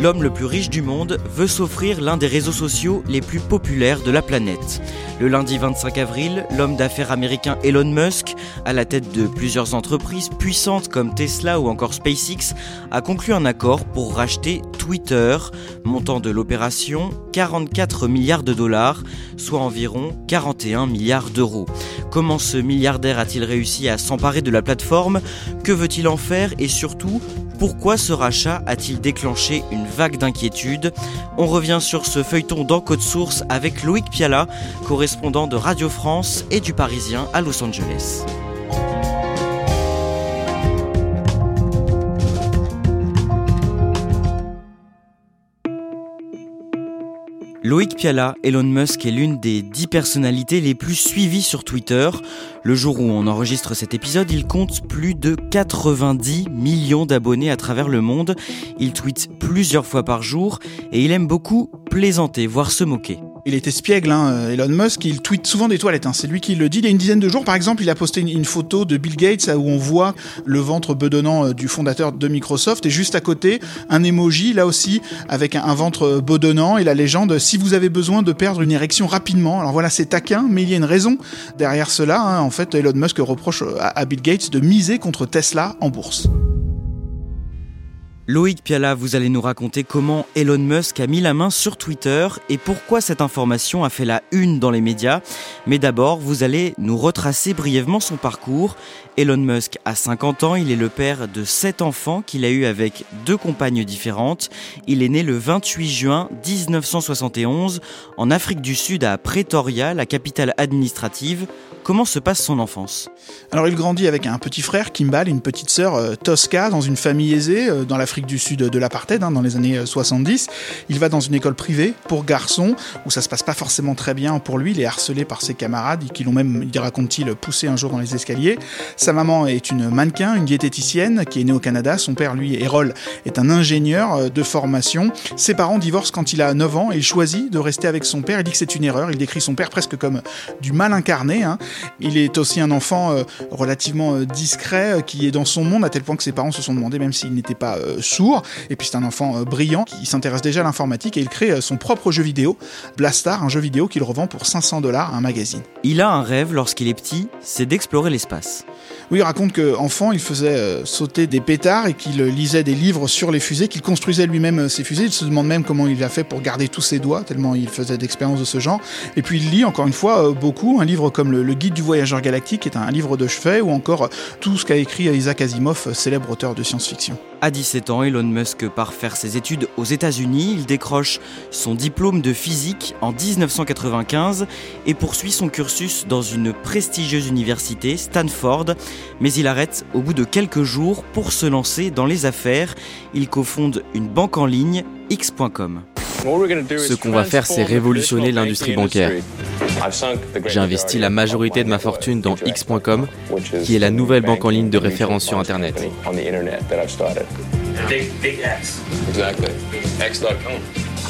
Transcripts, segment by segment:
L'homme le plus riche du monde veut s'offrir l'un des réseaux sociaux les plus populaires de la planète. Le lundi 25 avril, l'homme d'affaires américain Elon Musk, à la tête de plusieurs entreprises puissantes comme Tesla ou encore SpaceX, a conclu un accord pour racheter Twitter, montant de l'opération 44 milliards de dollars, soit environ 41 milliards d'euros. Comment ce milliardaire a-t-il réussi à s'emparer de la plateforme? Que veut-il en faire? Et surtout, pourquoi ce rachat a-t-il déclenché une vague d'inquiétude On revient sur ce feuilleton dans Code Source avec Loïc Piala, correspondant de Radio France et du Parisien à Los Angeles. Loïc Piala, Elon Musk est l'une des dix personnalités les plus suivies sur Twitter. Le jour où on enregistre cet épisode, il compte plus de 90 millions d'abonnés à travers le monde. Il tweet plusieurs fois par jour et il aime beaucoup plaisanter, voire se moquer. Il est espiègle, hein, euh, Elon Musk, il tweet souvent des toilettes, hein. c'est lui qui le dit. Il y a une dizaine de jours, par exemple, il a posté une, photo de Bill Gates où on voit le ventre bedonnant euh, du fondateur de Microsoft et juste à côté, un emoji, là aussi, avec un, ventre euh, bedonnant et la légende « Si vous avez besoin de perdre une érection rapidement ». Alors voilà, c'est taquin, mais il y a une raison derrière cela. Hein. En fait, Elon Musk reproche à Bill Gates de miser contre Tesla en bourse. Loïc Piala, vous allez nous raconter comment Elon Musk a mis la main sur Twitter et pourquoi cette information a fait la une dans les médias. Mais d'abord, vous allez nous retracer brièvement son parcours. Elon Musk a 50 ans, il est le père de 7 enfants qu'il a eu avec deux compagnes différentes. Il est né le 28 juin 1971 en Afrique du Sud à Pretoria, la capitale administrative. Comment se passe son enfance Alors il grandit avec un petit frère, Kimball, une petite sœur, euh, Tosca, dans une famille aisée, euh, dans l'Afrique du Sud de l'apartheid, hein, dans les années 70. Euh, il va dans une école privée pour garçons, où ça se passe pas forcément très bien pour lui. Il est harcelé par ses camarades, qui l'ont même, il raconte-t-il, poussé un jour dans les escaliers. Sa maman est une mannequin, une diététicienne, qui est née au Canada. Son père, lui, Errol, est un ingénieur de formation. Ses parents divorcent quand il a 9 ans et il choisit de rester avec son père. Il dit que c'est une erreur. Il décrit son père presque comme du mal incarné. Hein. Il est aussi un enfant euh, relativement euh, discret euh, qui est dans son monde à tel point que ses parents se sont demandé même s'il n'était pas sourd. Et puis c'est un enfant brillant qui s'intéresse déjà à l'informatique et il crée son propre jeu vidéo, Blastar, un jeu vidéo qu'il revend pour 500 dollars à un magazine. Il a un rêve lorsqu'il est petit, c'est d'explorer l'espace. Oui, il raconte qu'enfant, il faisait sauter des pétards et qu'il lisait des livres sur les fusées, qu'il construisait lui-même ses fusées. Il se demande même comment il a fait pour garder tous ses doigts, tellement il faisait d'expériences de ce genre. Et puis il lit, encore une fois, beaucoup, un livre comme le, Guide du voyageur galactique est un livre de chevet ou encore tout ce qu'a écrit Isaac Asimov, célèbre auteur de science-fiction. À 17 ans, Elon Musk part faire ses études aux États-Unis. Il décroche son diplôme de physique en 1995 et poursuit son cursus dans une prestigieuse université, Stanford. Mais il arrête au bout de quelques jours pour se lancer dans les affaires. Il cofonde une banque en ligne, X.com. Ce qu'on va faire, c'est révolutionner l'industrie bancaire. J'ai investi la majorité de ma fortune dans X.com, qui est la nouvelle banque en ligne de référence sur Internet.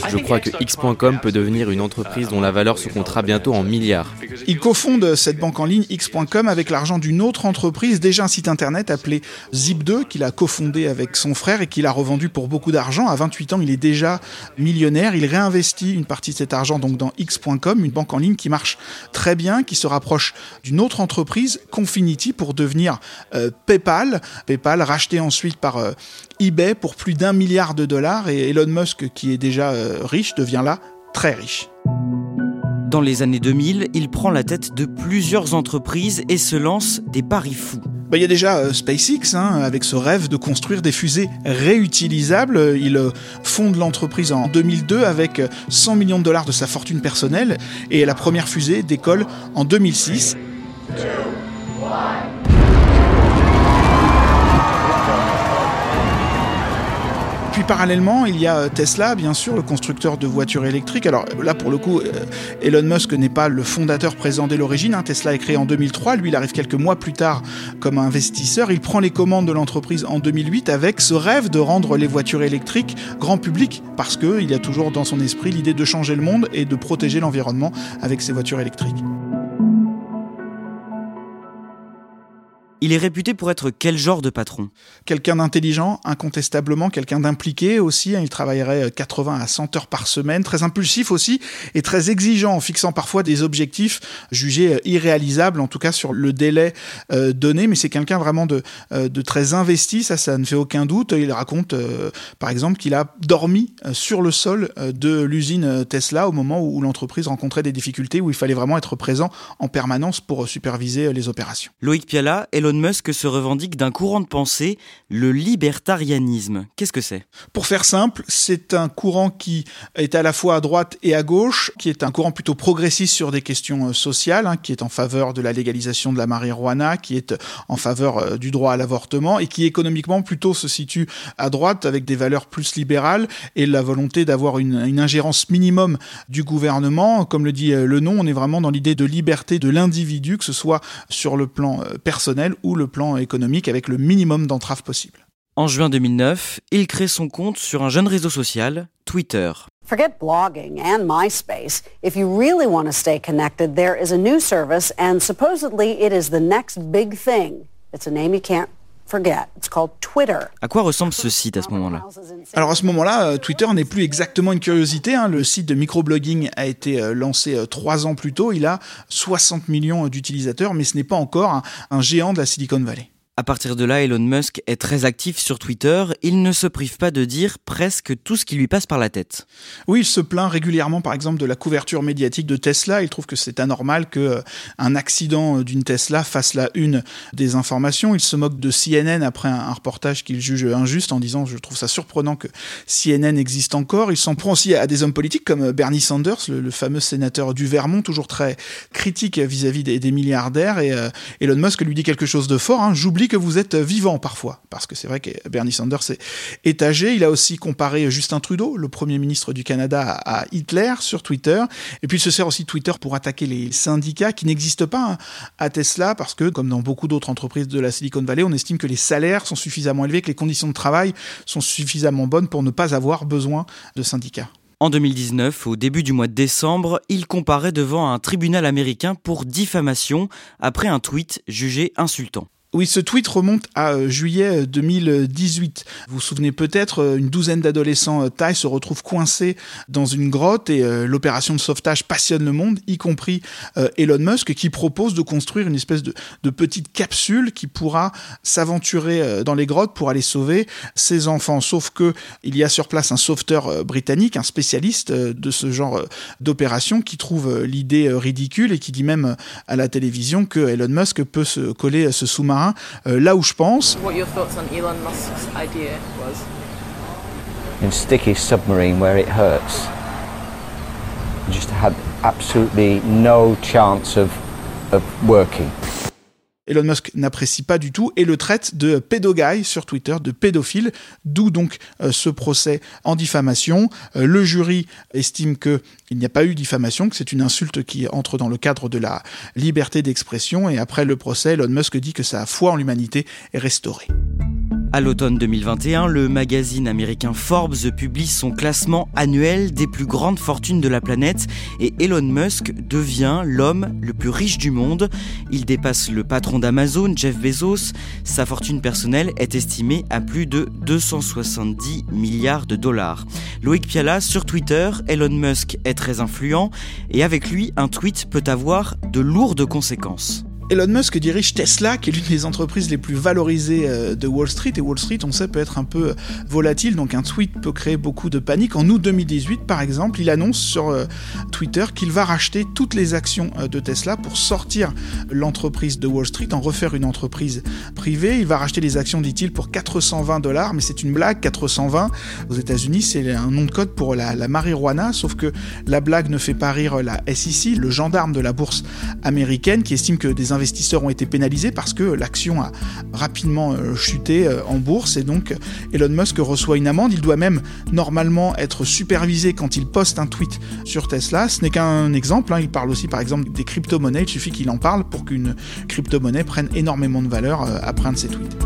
Je crois que X.com peut devenir une entreprise dont la valeur se comptera bientôt en milliards. Il cofonde cette banque en ligne X.com avec l'argent d'une autre entreprise, déjà un site internet appelé Zip2, qu'il a cofondé avec son frère et qu'il a revendu pour beaucoup d'argent. À 28 ans, il est déjà millionnaire. Il réinvestit une partie de cet argent donc dans X.com, une banque en ligne qui marche très bien, qui se rapproche d'une autre entreprise, Confinity, pour devenir euh, PayPal. PayPal racheté ensuite par euh, eBay pour plus d'un milliard de dollars et Elon Musk, qui est déjà euh, riche, devient là très riche. Dans les années 2000, il prend la tête de plusieurs entreprises et se lance des paris fous. Bah, il y a déjà euh, SpaceX, hein, avec ce rêve de construire des fusées réutilisables. Il euh, fonde l'entreprise en 2002 avec 100 millions de dollars de sa fortune personnelle et la première fusée décolle en 2006. Parallèlement, il y a Tesla, bien sûr, le constructeur de voitures électriques. Alors là, pour le coup, euh, Elon Musk n'est pas le fondateur présent dès l'origine. Hein. Tesla est créé en 2003. Lui, il arrive quelques mois plus tard comme investisseur. Il prend les commandes de l'entreprise en 2008 avec ce rêve de rendre les voitures électriques grand public parce qu'il a toujours dans son esprit l'idée de changer le monde et de protéger l'environnement avec ses voitures électriques. Il est réputé pour être quel genre de patron? Quelqu'un d'intelligent, incontestablement, quelqu'un d'impliqué aussi. Hein. Il travaillerait 80 à 100 heures par semaine, très impulsif aussi et très exigeant en fixant parfois des objectifs jugés euh, irréalisables, en tout cas sur le délai euh, donné. Mais c'est quelqu'un vraiment de, euh, de très investi, ça, ça ne fait aucun doute. Il raconte par exemple qu'il a dormi sur le sol de l'usine Tesla au moment où l'entreprise rencontrait des difficultés, où il fallait vraiment être présent en permanence pour superviser les opérations. Loïc Piala, Musk se revendique d'un courant de pensée, le libertarianisme. Qu'est-ce que c'est? Pour faire simple, c'est un courant qui est à la fois à droite et à gauche, qui est un courant plutôt progressiste sur des questions euh, sociales, hein, qui est en faveur de la légalisation de la marijuana, qui est en faveur euh, du droit à l'avortement, et qui économiquement plutôt se situe à droite avec des valeurs plus libérales et la volonté d'avoir une, une ingérence minimum du gouvernement. Comme le dit euh, le nom, on est vraiment dans l'idée de liberté de l'individu, que ce soit sur le plan personnel ou le plan économique avec le minimum d'entraves possible. En juin 2009, il crée son compte sur un jeune réseau social, Twitter. Forget blogging and MySpace. If you really want to stay connected, there is a new service and supposedly it is the next big thing. It's a name you can't forget. It's called Twitter. À quoi ressemble ce site à ce moment-là? Alors à ce moment-là, euh, Twitter n'est plus exactement une curiosité. Hein. Le site de microblogging a été euh, lancé euh, trois ans plus tôt. Il a 60 millions d'utilisateurs, mais ce n'est pas encore un géant de la Silicon Valley. À partir de là, Elon Musk est très actif sur Twitter. Il ne se prive pas de dire presque tout ce qui lui passe par la tête. Oui, il se plaint régulièrement, par exemple, de la couverture médiatique de Tesla. Il trouve que c'est anormal que euh, un accident d'une Tesla fasse la une des informations. Il se moque de CNN après un, reportage qu'il juge injuste en disant je trouve ça surprenant que CNN existe encore. Il s'en prend aussi à des hommes politiques comme Bernie Sanders, le, fameux sénateur du Vermont, toujours très critique vis-à-vis des, milliardaires. Et euh, Elon Musk lui dit quelque chose de fort. Hein. J'oublie que vous êtes vivant parfois, parce que c'est vrai que Bernie Sanders est, âgé. Il a aussi comparé Justin Trudeau, le Premier ministre du Canada, à Hitler sur Twitter. Et puis il se sert aussi de Twitter pour attaquer les syndicats qui n'existent pas hein, à Tesla, parce que, comme dans beaucoup d'autres entreprises de la Silicon Valley, on estime que les salaires sont suffisamment élevés, que les conditions de travail sont suffisamment bonnes pour ne pas avoir besoin de syndicats. En 2019, au début du mois de décembre, il comparait devant un tribunal américain pour diffamation après un tweet jugé insultant. Oui, ce tweet remonte à euh, juillet 2018. Euh, vous vous souvenez peut-être, euh, une douzaine d'adolescents thaïs se retrouvent coincés dans une grotte et l'opération de sauvetage passionne le monde, y compris Elon Musk, qui propose de construire une espèce de, petite capsule qui pourra s'aventurer dans les grottes pour aller sauver ses enfants. Sauf que il y a sur place un sauveteur britannique, un spécialiste de ce genre d'opération, qui trouve l'idée ridicule et qui dit même à la télévision que Elon Musk peut se coller ce sous-marin euh, là où je pense. What your thoughts on Elon Musk's idea was? In sticky submarine where it hurts. Just had absolutely no chance of, of working. Elon Musk n'apprécie pas du tout et le traite de pédoguy sur Twitter, de pédophile, d'où donc euh, ce procès en diffamation. Euh, le jury estime qu'il n'y a pas eu diffamation, que c'est une insulte qui entre dans le cadre de la liberté d'expression et après le procès, Elon Musk dit que sa foi en l'humanité est restaurée. À l'automne 2021, le magazine américain Forbes publie son classement annuel des plus grandes fortunes de la planète et Elon Musk devient l'homme le plus riche du monde. Il dépasse le patron d'Amazon, Jeff Bezos. Sa fortune personnelle est estimée à plus de 270 milliards de dollars. Loïc Piala sur Twitter, Elon Musk est très influent et avec lui, un tweet peut avoir de lourdes conséquences. Elon Musk dirige Tesla, qui est l'une des entreprises les plus valorisées euh, de Wall Street. Et Wall Street, on sait, peut être un peu volatile, donc un tweet peut créer beaucoup de panique. En août 2018, par exemple, il annonce sur euh, Twitter qu'il va racheter toutes les actions euh, de Tesla pour sortir l'entreprise de Wall Street, en refaire une entreprise privée. Il va racheter les actions, dit-il, pour 420 dollars, mais c'est une blague. 420 aux États-Unis, c'est un nom de code pour la, la marijuana, sauf que la blague ne fait pas rire la SEC, le gendarme de la bourse américaine, qui estime que des investisseurs ont été pénalisés parce que l'action a rapidement euh, chuté euh, en bourse et donc Elon Musk reçoit une amende. Il doit même normalement être supervisé quand il poste un tweet sur Tesla. Ce n'est qu'un exemple. Hein. Il parle aussi par exemple des crypto-monnaies. Il suffit qu'il en parle pour qu'une crypto-monnaie prenne énormément de valeur euh, après un de ses tweets.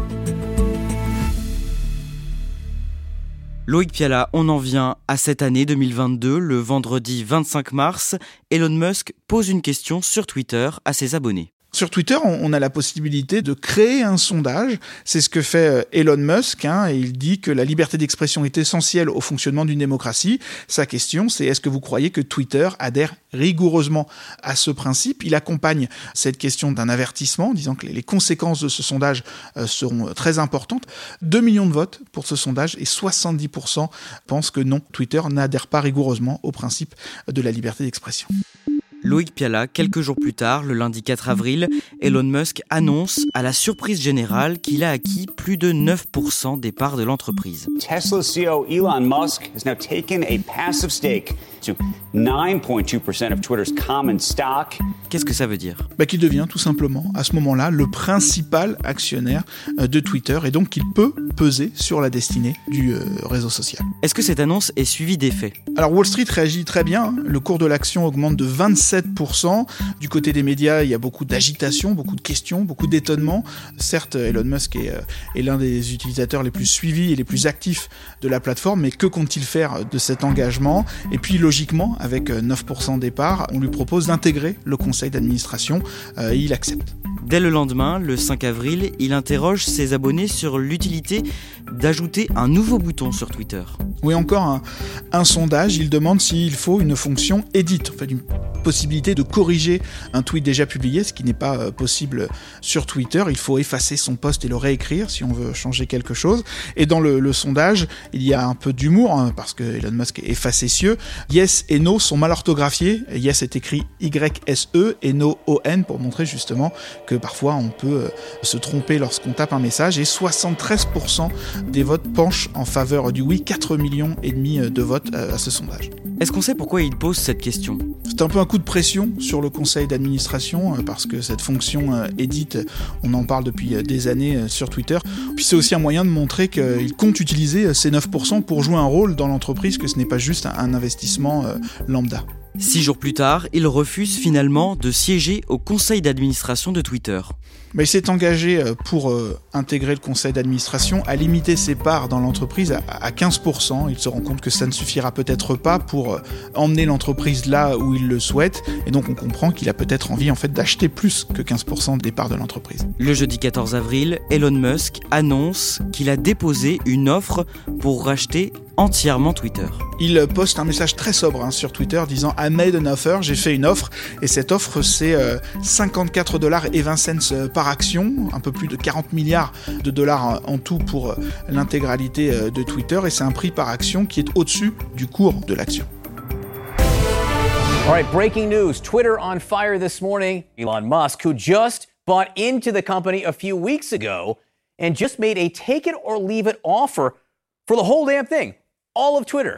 Loïc Piala, on en vient à cette année 2022. Le vendredi 25 mars, Elon Musk pose une question sur Twitter à ses abonnés. Sur Twitter, on, a la possibilité de créer un sondage. C'est ce que fait euh, Elon Musk. Hein, et il dit que la liberté d'expression est essentielle au fonctionnement d'une démocratie. Sa question, c'est est-ce que vous croyez que Twitter adhère rigoureusement à ce principe? Il accompagne cette question d'un avertissement, disant que les conséquences de ce sondage euh, seront euh, très importantes. 2 millions de votes pour ce sondage et 70% pensent que non, Twitter n'adhère pas rigoureusement au principe de la liberté d'expression. Loïc Piala, quelques jours plus tard, le lundi 4 avril, Elon Musk annonce, à la surprise générale, qu'il a acquis plus de 9% des parts de l'entreprise. Tesla CEO Elon Musk has now taken a passive stake to 9.2% of Twitter's common stock. Qu'est-ce que ça veut dire? Bah, Qu'il devient tout simplement, à ce moment-là, le principal actionnaire euh, de Twitter et donc qu'il peut peser sur la destinée du euh, réseau social. Est-ce que cette annonce est suivie des faits? Alors Wall Street réagit très bien. Le cours de l'action augmente de 27 7%. Du côté des médias, il y a beaucoup d'agitation, beaucoup de questions, beaucoup d'étonnement. Certes, Elon Musk est, euh, est l'un des utilisateurs les plus suivis et les plus actifs de la plateforme, mais que compte-t-il faire de cet engagement? Et puis, logiquement, avec 9% départ, on lui propose d'intégrer le conseil d'administration. Euh, il accepte. Dès le lendemain, le 5 avril, il interroge ses abonnés sur l'utilité d'ajouter un nouveau bouton sur Twitter. Oui, encore un, sondage, il demande s'il faut une fonction edit, en fait une possibilité de corriger un tweet déjà publié, ce qui n'est pas euh, possible sur Twitter. Il faut effacer son post et le réécrire si on veut changer quelque chose. Et dans le, sondage, il y a un peu d'humour, hein, parce que Elon Musk est facétieux. Yes et no sont mal orthographiés. Yes est écrit Y-S-E et no O-N pour montrer justement que parfois on peut euh, se tromper lorsqu'on tape un message et 73% des votes penchent en faveur du oui, 4 millions et demi de votes euh, à ce sondage. Est-ce qu'on sait pourquoi il pose cette question? C'est un peu un coup de pression sur le conseil d'administration parce que cette fonction édite, on en parle depuis des années sur Twitter. Puis c'est aussi un moyen de montrer qu'il compte utiliser ces 9% pour jouer un rôle dans l'entreprise, que ce n'est pas juste un investissement lambda. Six jours plus tard, il refuse finalement de siéger au conseil d'administration de Twitter. Mais il s'est engagé euh, pour euh, intégrer le conseil d'administration à limiter ses parts dans l'entreprise à 15%. Il se rend compte que ça ne suffira peut-être pas pour euh, emmener l'entreprise là où il le souhaite. Et donc on comprend qu'il a peut-être envie en fait d'acheter plus que 15% des parts de l'entreprise. Le jeudi 14 avril, Elon Musk annonce qu'il a déposé une offre pour racheter entièrement Twitter. Il poste un message très sobre hein, sur Twitter disant I made an offer, j'ai fait une offre et cette offre c'est 54 dollars et 20 cents par action, un peu plus de 40 milliards de dollars en tout pour euh, l'intégralité euh, de Twitter, et c'est un prix par action qui est au-dessus du cours de l'action. All right, breaking news. Twitter on fire this morning. Elon Musk, who just bought into the company a few weeks ago and just made a take it or leave it offer for the whole damn thing, all of Twitter.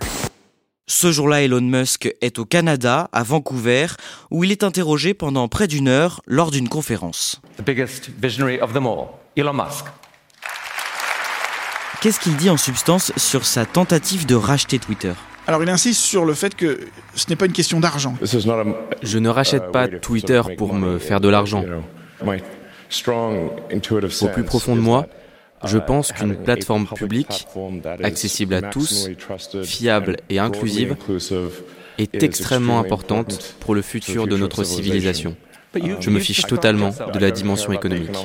Ce jour-là, Elon Musk est au Canada, à Vancouver, où il est interrogé pendant près d'une heure lors d'une conférence. Qu'est-ce qu'il dit en substance sur sa tentative de racheter Twitter? Alors il insiste sur le fait que ce n'est pas une question d'argent. Je ne rachète pas Twitter pour me faire de l'argent. Au plus profond de moi, Je pense qu'une plateforme publique, accessible à tous, fiable et inclusive, est extrêmement importante pour le futur de notre civilisation. Je me fiche totalement de la dimension économique.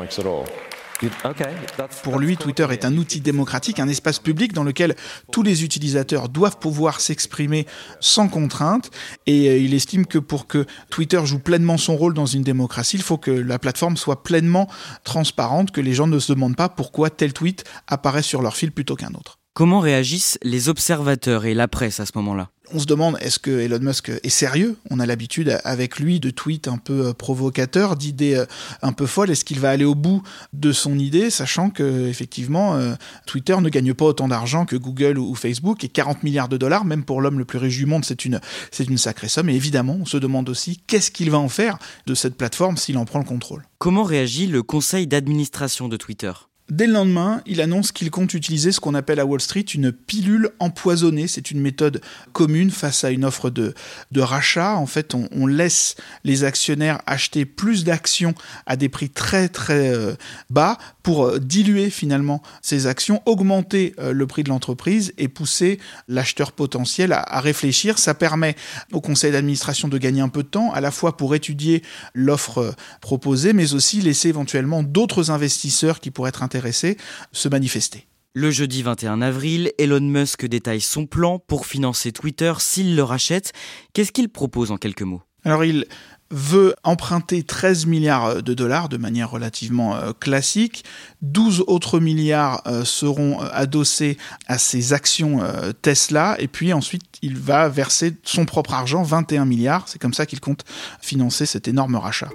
Pour lui, Twitter est un outil démocratique, un espace public dans lequel tous les utilisateurs doivent pouvoir s'exprimer sans contrainte. Et euh, il estime que pour que Twitter joue pleinement son rôle dans une démocratie, il faut que la plateforme soit pleinement transparente, que les gens ne se demandent pas pourquoi tel tweet apparaît sur leur fil plutôt qu'un autre. Comment réagissent les observateurs et la presse à ce moment-là? On se demande est-ce que Elon Musk est sérieux? On a l'habitude avec lui de tweets un peu euh, provocateurs, d'idées euh, un peu folles. Est-ce qu'il va aller au bout de son idée, sachant que effectivement euh, Twitter ne gagne pas autant d'argent que Google ou Facebook et 40 milliards de dollars, même pour l'homme le plus riche du monde, c'est une c'est une sacrée somme. Et évidemment, on se demande aussi qu'est-ce qu'il va en faire de cette plateforme s'il en prend le contrôle? Comment réagit le conseil d'administration de Twitter? Dès le lendemain, il annonce qu'il compte utiliser ce qu'on appelle à Wall Street une pilule empoisonnée. C'est une méthode commune face à une offre de, rachat. En fait, on, laisse les actionnaires acheter plus d'actions à des prix très très euh, bas pour euh, diluer finalement ces actions, augmenter euh, le prix de l'entreprise et pousser l'acheteur potentiel à, à réfléchir. Ça permet au conseil d'administration de gagner un peu de temps, à la fois pour étudier l'offre proposée, mais aussi laisser éventuellement d'autres investisseurs qui pourraient être intéressés se manifester. Le jeudi 21 avril, Elon Musk détaille son plan pour financer Twitter s'il le rachète. Qu'est-ce qu'il propose en quelques mots? Alors il veut emprunter 13 milliards de dollars de manière relativement euh, classique. 12 autres milliards euh, seront euh, adossés à ses actions Tesla. Et puis ensuite, il va verser son propre argent, 21 milliards. C'est comme ça qu'il compte financer cet énorme rachat.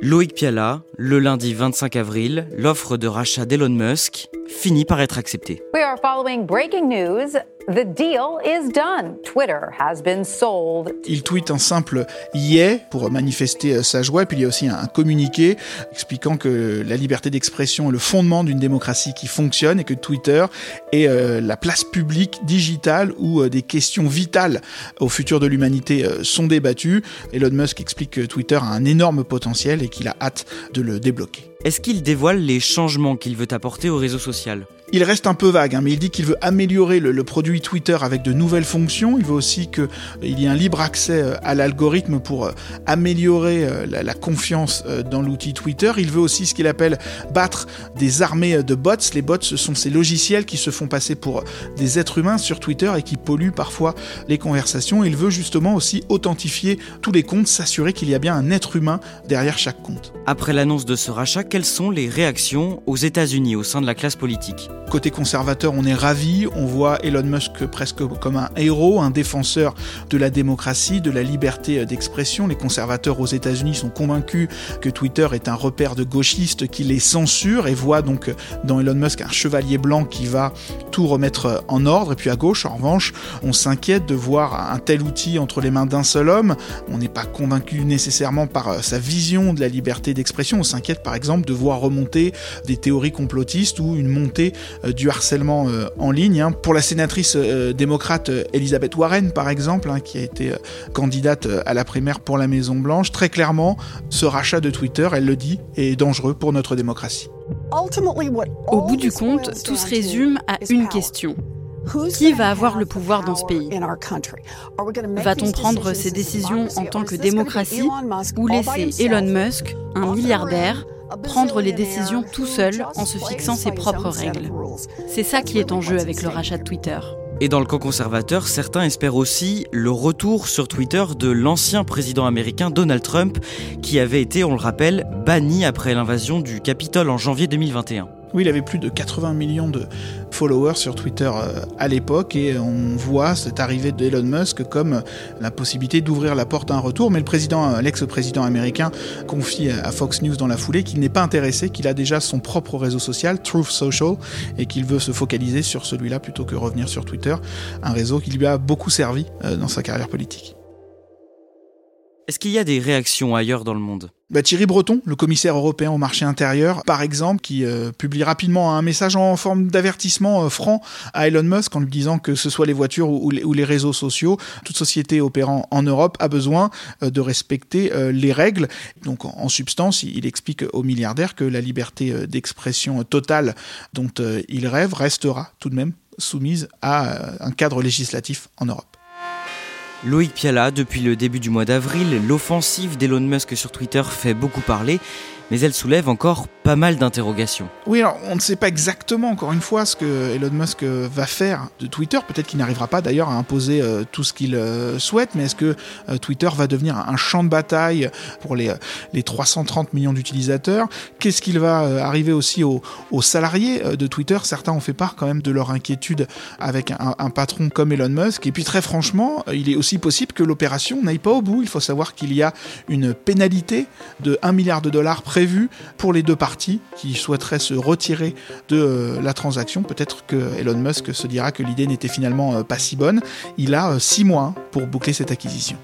Loïc Piala, le lundi 25 avril, l'offre de rachat d'Elon Musk finit par être acceptée. We are following breaking news. The deal is done. Twitter has been sold. Il tweet un simple yeah pour manifester euh, sa joie, puis il y a aussi un communiqué expliquant que la liberté d'expression est le fondement d'une démocratie qui fonctionne et que Twitter est euh, la place publique digitale où euh, des questions vitales au futur de l'humanité sont débattues. Elon Musk explique que Twitter a un énorme potentiel et qu'il a hâte de le débloquer. Est-ce qu'il dévoile les changements qu'il veut apporter au réseau social? Il reste un peu vague, hein, mais il dit qu'il veut améliorer le, produit Twitter avec de nouvelles fonctions. Il veut aussi qu'il euh, y ait un libre accès euh, à l'algorithme pour euh, améliorer la, confiance dans l'outil Twitter. Il veut aussi ce qu'il appelle battre des armées de bots. Les bots, ce sont ces logiciels qui se font passer pour des êtres humains sur Twitter et qui polluent parfois les conversations. Il veut justement aussi authentifier tous les comptes, s'assurer qu'il y a bien un être humain derrière chaque compte. Après l'annonce de ce rachat, quelles sont les réactions aux États-Unis au sein de la classe politique Côté conservateur, on est ravi, on voit Elon Musk presque comme un héros, un défenseur de la démocratie, de la liberté d'expression. Les conservateurs aux États-Unis sont convaincus que Twitter est un repère de gauchistes qui les censure et voient donc dans Elon Musk un chevalier blanc qui va tout remettre en ordre. Et puis à gauche, en revanche, on s'inquiète de voir un tel outil entre les mains d'un seul homme. On n'est pas convaincu nécessairement par sa vision de la liberté d'expression. On s'inquiète par exemple de voir remonter des théories complotistes ou une montée euh, du harcèlement euh, en ligne. Hein. Pour la sénatrice euh, démocrate Elizabeth Warren, par exemple, hein, qui a été candidate à la primaire pour la Maison Blanche, très clairement, ce rachat de Twitter, elle le dit, est dangereux pour notre démocratie. Au bout du compte, tout se résume à une question. Qui va avoir le pouvoir dans ce pays Va-t-on prendre ces décisions en tant que démocratie ou laisser Elon Musk, un milliardaire, prendre les décisions tout seul en se fixant ses propres règles. C'est ça qui est en jeu avec le rachat de Twitter. Et dans le camp conservateur, certains espèrent aussi le retour sur Twitter de l'ancien président américain Donald Trump, qui avait été, on le rappelle, banni après l'invasion du Capitole en janvier 2021. Oui, il avait plus de 80 millions de followers sur Twitter euh, à l'époque et on voit cette arrivée d'Elon Musk comme la possibilité d'ouvrir la porte à un retour. Mais le président, euh, l'ex-président américain, confie à Fox News dans la foulée qu'il n'est pas intéressé, qu'il a déjà son propre réseau social, Truth Social, et qu'il veut se focaliser sur celui-là plutôt que revenir sur Twitter, un réseau qui lui a beaucoup servi euh, dans sa carrière politique. Est-ce qu'il y a des réactions ailleurs dans le monde? Bah, Thierry Breton, le commissaire européen au marché intérieur, par exemple, qui euh, publie rapidement un message en forme d'avertissement euh, franc à Elon Musk en lui disant que ce soit les voitures ou, les, réseaux sociaux, toute société opérant en Europe a besoin euh, de respecter les règles. Donc en, substance, il, explique aux milliardaires que la liberté d'expression totale dont il rêve restera tout de même soumise à un cadre législatif en Europe. Loïc Piala, depuis le début du mois d'avril, l'offensive d'Elon Musk sur Twitter fait beaucoup parler mais elle soulève encore pas mal d'interrogations. Oui, alors on ne sait pas exactement, encore une fois, ce que Elon Musk va faire de Twitter. Peut-être qu'il n'arrivera pas d'ailleurs à imposer euh, tout ce qu'il euh, souhaite, mais est-ce que euh, Twitter va devenir un champ de bataille pour les, les 330 millions d'utilisateurs? Qu'est-ce qu'il va arriver aussi aux, salariés de Twitter? Certains ont fait part quand même de leur inquiétude avec un, un patron comme Elon Musk. Et puis très franchement, il est aussi possible que l'opération n'aille pas au bout. Il faut savoir qu'il y a une pénalité de 1 milliard de dollars pour les deux parties qui souhaiteraient se retirer de euh, la transaction. Peut-être que Elon Musk se dira que l'idée n'était finalement euh, pas si bonne. Il a euh, six mois pour boucler cette acquisition.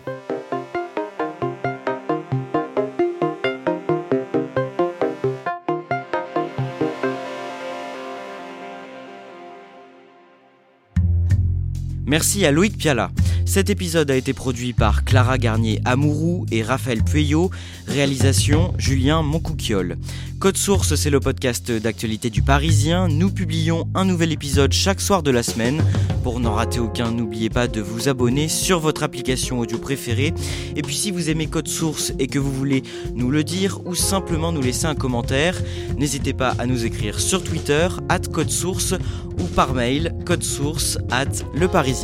Merci à Loïc Piala. Cet épisode a été produit par Clara Garnier Amourou et Raphaël Pueyo. Réalisation Julien Moncouquiole. Code Source, c'est le podcast d'actualité du Parisien. Nous publions un nouvel épisode chaque soir de la semaine. Pour n'en rater aucun, n'oubliez pas de vous abonner sur votre application audio préférée. Et puis si vous aimez Code Source et que vous voulez nous le dire ou simplement nous laisser un commentaire, n'hésitez pas à nous écrire sur Twitter, at Code Source ou par mail, codesource at leparisien.fr.